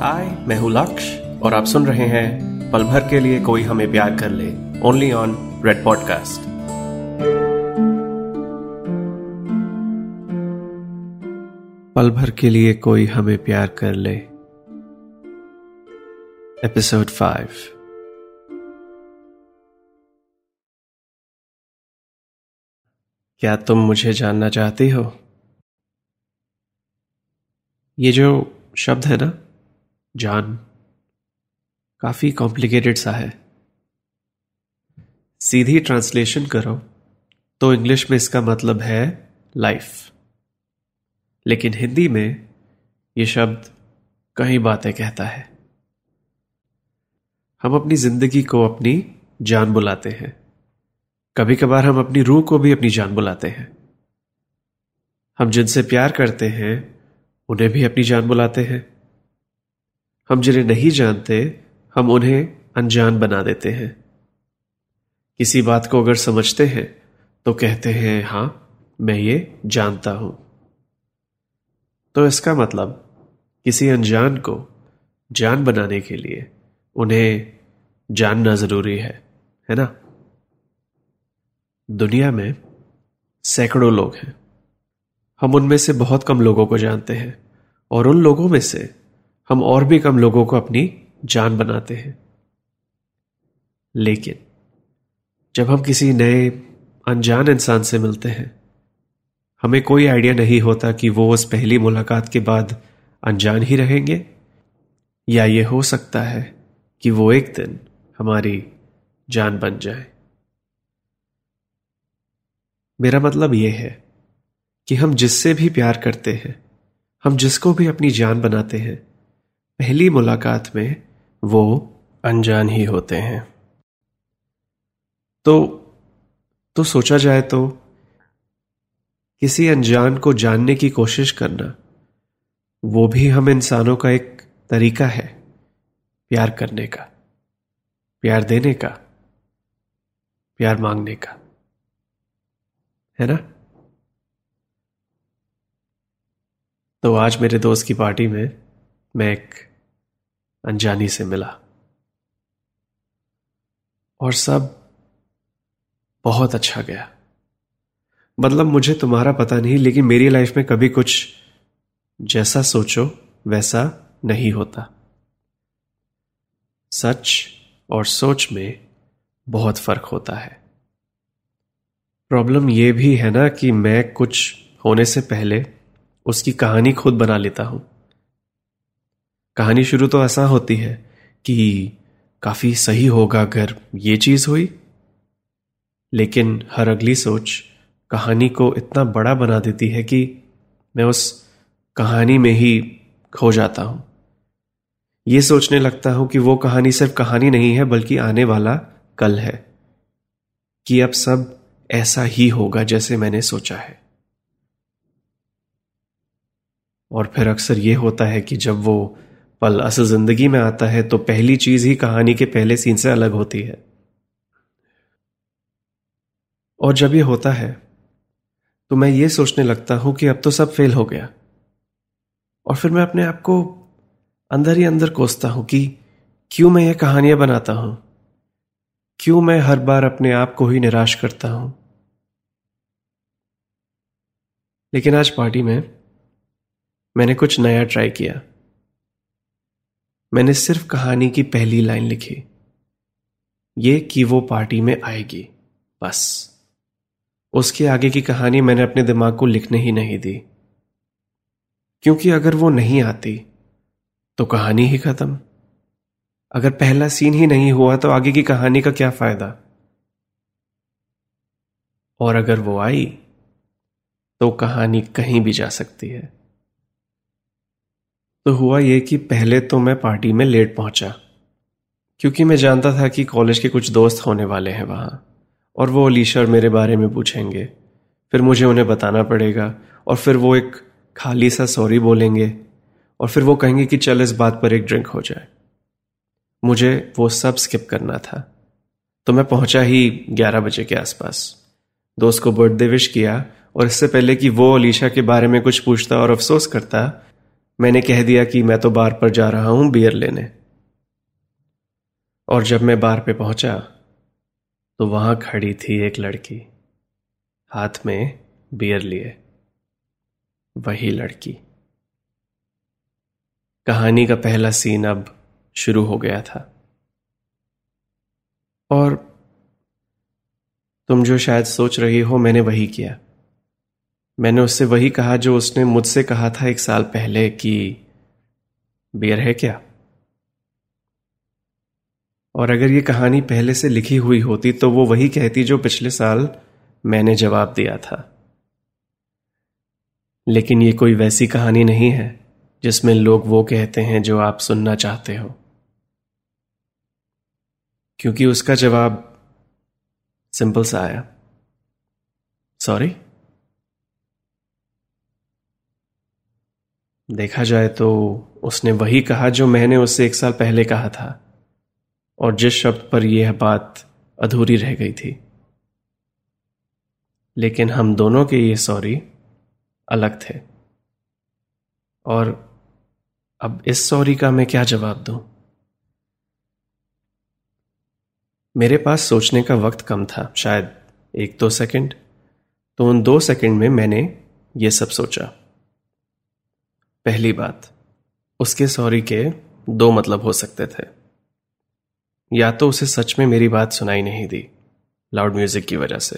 हाय मैं हूँ लक्ष्य और आप सुन रहे हैं पल भर के लिए कोई हमें प्यार कर ले ओनली ऑन रेड पॉडकास्ट पल भर के लिए कोई हमें प्यार कर ले. एपिसोड फाइव क्या तुम मुझे जानना चाहती हो? ये जो शब्द है ना जान काफ़ी कॉम्प्लिकेटेड सा है। सीधी ट्रांसलेशन करो तो इंग्लिश में इसका मतलब है लाइफ लेकिन हिंदी में यह शब्द कई बातें कहता है। हम अपनी ज़िंदगी को अपनी जान बुलाते हैं। कभी कभार हम अपनी रूह को भी अपनी जान बुलाते हैं। हम जिनसे प्यार करते हैं, उन्हें भी अपनी जान बुलाते हैं। हम जिन्हें नहीं जानते, हम उन्हें अनजान बना देते हैं। किसी बात को अगर समझते हैं तो कहते हैं, हाँ, मैं ये जानता हूँ। तो इसका मतलब किसी अनजान को जान बनाने के लिए उन्हें जानना ज़रूरी है है ना? दुनिया में सैकड़ों लोग हैं। हम उनमें से बहुत कम लोगों को जानते हैं, और उन लोगों में से हम और भी कम लोगों को अपनी जान बनाते हैं। लेकिन, जब हम किसी नए, अनजान इंसान से मिलते हैं, हमें कोई आइडिया नहीं होता कि वो उस पहली मुलाकात के बाद अनजान ही रहेंगे, या ये हो सकता है कि वो एक दिन हमारी जान बन जाए। मेरा मतलब यह है कि हम जिससे भी प्यार करते हैं, हम जिसको भी अपनी जान बनाते हैं पहली मुलाकात में वो अनजान ही होते हैं। तो तो सोचा जाए तो किसी अनजान को जानने की कोशिश करना, वो भी हम इंसानों का एक तरीका है, प्यार करने का, प्यार देने का, प्यार मांगने का। है ना? तो आज मेरे दोस्त की पार्टी में मैं एक अनजानी से मिला। और सब बहुत अच्छा गया। मतलब मुझे तुम्हारा पता नहीं, लेकिन मेरी लाइफ में कभी कुछ जैसा सोचो, वैसा नहीं होता। सच और सोच में बहुत फ़र्क होता है। प्रॉब्लम यह भी है ना कि मैं कुछ होने से पहले उसकी कहानी खुद बना लेता हूँ। कहानी शुरू तो ऐसा होती है कि काफ़ी सही होगा अगर ये चीज़ हुई। लेकिन हर अगली सोच कहानी को इतना बड़ा बना देती है कि मैं उस कहानी में ही खो जाता हूँ। यह सोचने लगता हूँ कि वो कहानी सिर्फ़ कहानी नहीं है, बल्कि आने वाला कल है कि अब सब ऐसा ही होगा जैसे मैंने सोचा है। और फिर अक्सर यह होता है कि जब वो पल असल ज़िंदगी में आता है तो पहली चीज़ ही कहानी के पहले सीन से अलग होती है। और जब यह होता है तो मैं ये सोचने लगता हूँ कि अब तो सब फेल हो गया। और फिर मैं अपने आप को अंदर ही अंदर कोसता हूँ कि क्यों मैं ये कहानियाँ बनाता हूँ? क्यों मैं हर बार अपने आप को ही निराश करता हूँ? लेकिन आज पार्टी में मैंने कुछ नया ट्राई किया। मैंने सिर्फ़ कहानी की पहली लाइन लिखी। ये कि वो पार्टी में आएगी। बस। उसके आगे की कहानी मैंने अपने दिमाग को लिखने ही नहीं दी। क्योंकि अगर वो नहीं आती तो कहानी ही खत्म। अगर पहला सीन ही नहीं हुआ तो आगे की कहानी का क्या फ़ायदा? और अगर वो आई तो कहानी कहीं भी जा सकती है। तो हुआ यह कि पहले तो मैं पार्टी में लेट पहुँचा, क्योंकि मैं जानता था कि कॉलेज के कुछ दोस्त होने वाले हैं वहाँ, और वो अलीशा और मेरे बारे में पूछेंगे। फिर मुझे उन्हें बताना पड़ेगा, और फिर वो एक खाली सा सॉरी बोलेंगे, और फिर वो कहेंगे कि चल इस बात पर एक ड्रिंक हो जाए। मुझे वो सब स्किप करना था। तो मैं पहुँचा ही ग्यारह बजे के आसपास। दोस्त को बर्थडे विश किया, और इससे पहले कि वो अलीशा के बारे में कुछ पूछता और अफसोस करता मैंने कह दिया कि मैं तो बार पर जा रहा हूँ बियर लेने। और जब मैं बार पे पहुँचा तो वहाँ खड़ी थी एक लड़की। हाथ में बियर लिए। वही लड़की। कहानी का पहला सीन अब शुरू हो गया था। और तुम जो शायद सोच रही हो, मैंने वही किया। मैंने उससे वही कहा जो उसने मुझसे कहा था एक साल पहले कि, बियर है क्या? और अगर ये कहानी पहले से लिखी हुई होती तो वो वही कहती जो पिछले साल मैंने जवाब दिया था। लेकिन ये कोई वैसी कहानी नहीं है जिसमें लोग वो कहते हैं जो आप सुनना चाहते हो। क्योंकि उसका जवाब सिंपल सा आया। सॉरी? देखा जाए तो उसने वही कहा जो मैंने उससे एक साल पहले कहा था। और जिस शब्द पर यह बात अधूरी रह गई थी। लेकिन हम दोनों के ये सॉरी अलग थे। और अब इस सॉरी का मैं क्या जवाब दूँ? मेरे पास सोचने का वक्त कम था, शायद एक दो सेकंड। तो उन दो सेकंड में मैंने ये सब सोचा। पहली बात, उसके सॉरी के दो मतलब हो सकते थे। या तो उसे सच में मेरी बात सुनाई नहीं दी लाउड म्यूज़िक की वजह से।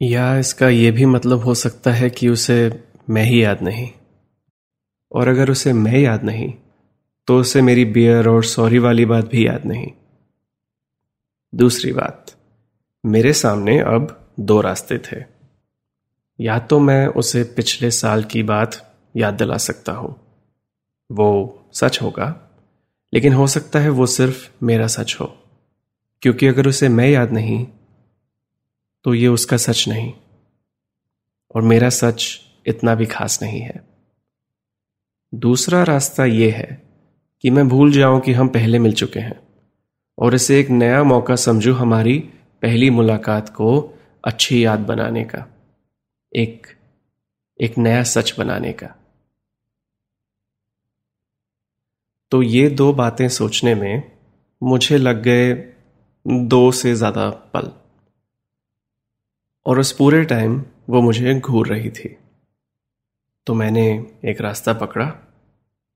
या इसका यह भी मतलब हो सकता है कि उसे मैं ही याद नहीं। और अगर उसे मैं याद नहीं तो उसे मेरी बियर और सॉरी वाली बात भी याद नहीं। दूसरी बात, मेरे सामने अब दो रास्ते थे। या तो मैं उसे पिछले साल की बात याद दिला सकता हूँ। वो सच होगा, लेकिन हो सकता है वो सिर्फ़ मेरा सच हो। क्योंकि अगर उसे मैं याद नहीं तो ये उसका सच नहीं। और मेरा सच इतना भी खास नहीं है। दूसरा रास्ता यह है कि मैं भूल जाऊँ कि हम पहले मिल चुके हैं। और इसे एक नया मौका समझू हमारी पहली मुलाकात को अच्छी याद बनाने का। एक एक नया सच बनाने का। तो ये दो बातें सोचने में मुझे लग गए दो से ज़्यादा पल। और उस पूरे टाइम वो मुझे घूर रही थी। तो मैंने एक रास्ता पकड़ा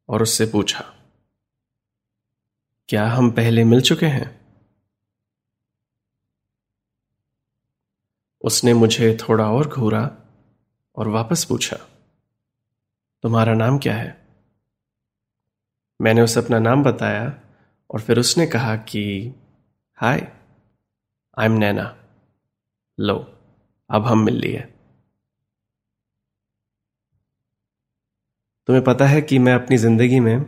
और उससे पूछा, क्या हम पहले मिल चुके हैं? उसने मुझे थोड़ा और घूरा और वापस पूछा, तुम्हारा नाम क्या है? मैंने उसे अपना नाम बताया और फिर उसने कहा कि, हाय आई एम नैना लो, अब हम मिल लिए. तुम्हें पता है कि मैं अपनी ज़िंदगी में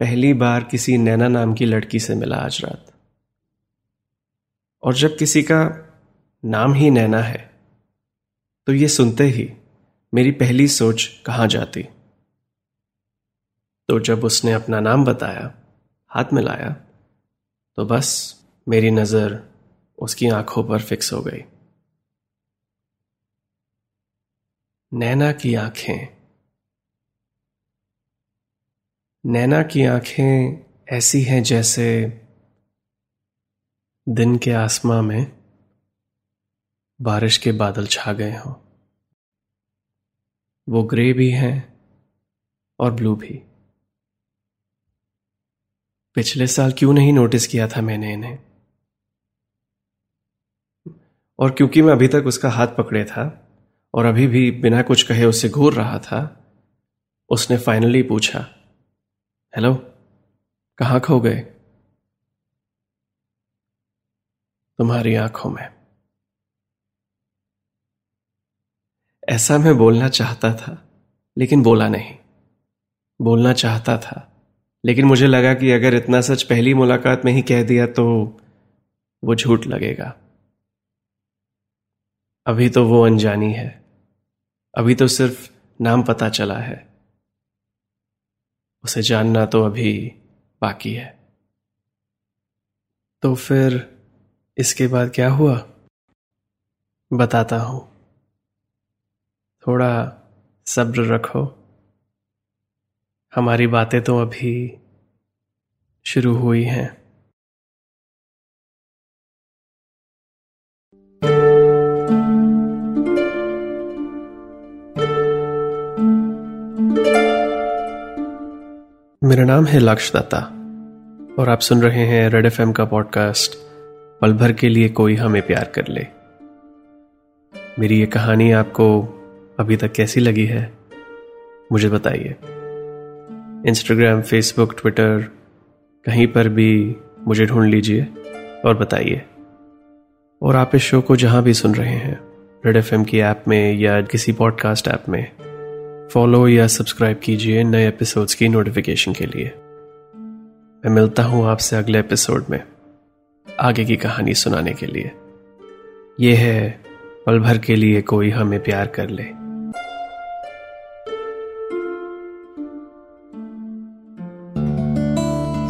पहली बार किसी नैना नाम की लड़की से मिला आज रात। और जब किसी का नाम ही नैना है तो ये सुनते ही मेरी पहली सोच कहाँ जाती। तो जब उसने अपना नाम बताया, हाथ मिलाया तो बस मेरी नज़र उसकी आँखों पर फिक्स हो गई। नैना की आँखें। नैना की आँखें ऐसी हैं जैसे दिन के आसमां में बारिश के बादल छा गए हों। वो ग्रे भी हैं और ब्लू भी। पिछले साल क्यों नहीं नोटिस किया था मैंने इन्हें? और क्योंकि मैं अभी तक उसका हाथ पकड़े था और अभी भी बिना कुछ कहे उससे घूर रहा था, उसने फाइनली पूछा हेलो कहाँ खो गए? तुम्हारी आँखों में। ऐसा मैं बोलना चाहता था, लेकिन बोला नहीं। बोलना चाहता था, लेकिन मुझे लगा कि अगर इतना सच पहली मुलाकात में ही कह दिया तो वो झूठ लगेगा। अभी तो वो अनजानी है। अभी तो सिर्फ़ नाम पता चला है। उसे जानना तो अभी बाकी है। तो फिर इसके बाद क्या हुआ? बताता हूँ। थोड़ा सब्र रखो। हमारी बातें तो अभी शुरू हुई हैं। मेरा नाम है लक्ष्य दत्ता और आप सुन रहे हैं रेड एफएम का पॉडकास्ट, पल भर के लिए कोई हमें प्यार कर ले। मेरी ये कहानी आपको अभी तक कैसी लगी है, मुझे बताइए। इंस्टाग्राम फेसबुक ट्विटर कहीं पर भी मुझे ढूंढ लीजिए और बताइए। और आप इस शो को जहाँ भी सुन रहे हैं रेड एफएम की ऐप में या किसी पॉडकास्ट ऐप में फॉलो या सब्सक्राइब कीजिए नए एपिसोड्स की नोटिफिकेशन के लिए। मैं मिलता हूँ आपसे अगले एपिसोड में, आगे की कहानी सुनाने के लिए। यह है पल भर के लिए कोई हमें प्यार कर ले।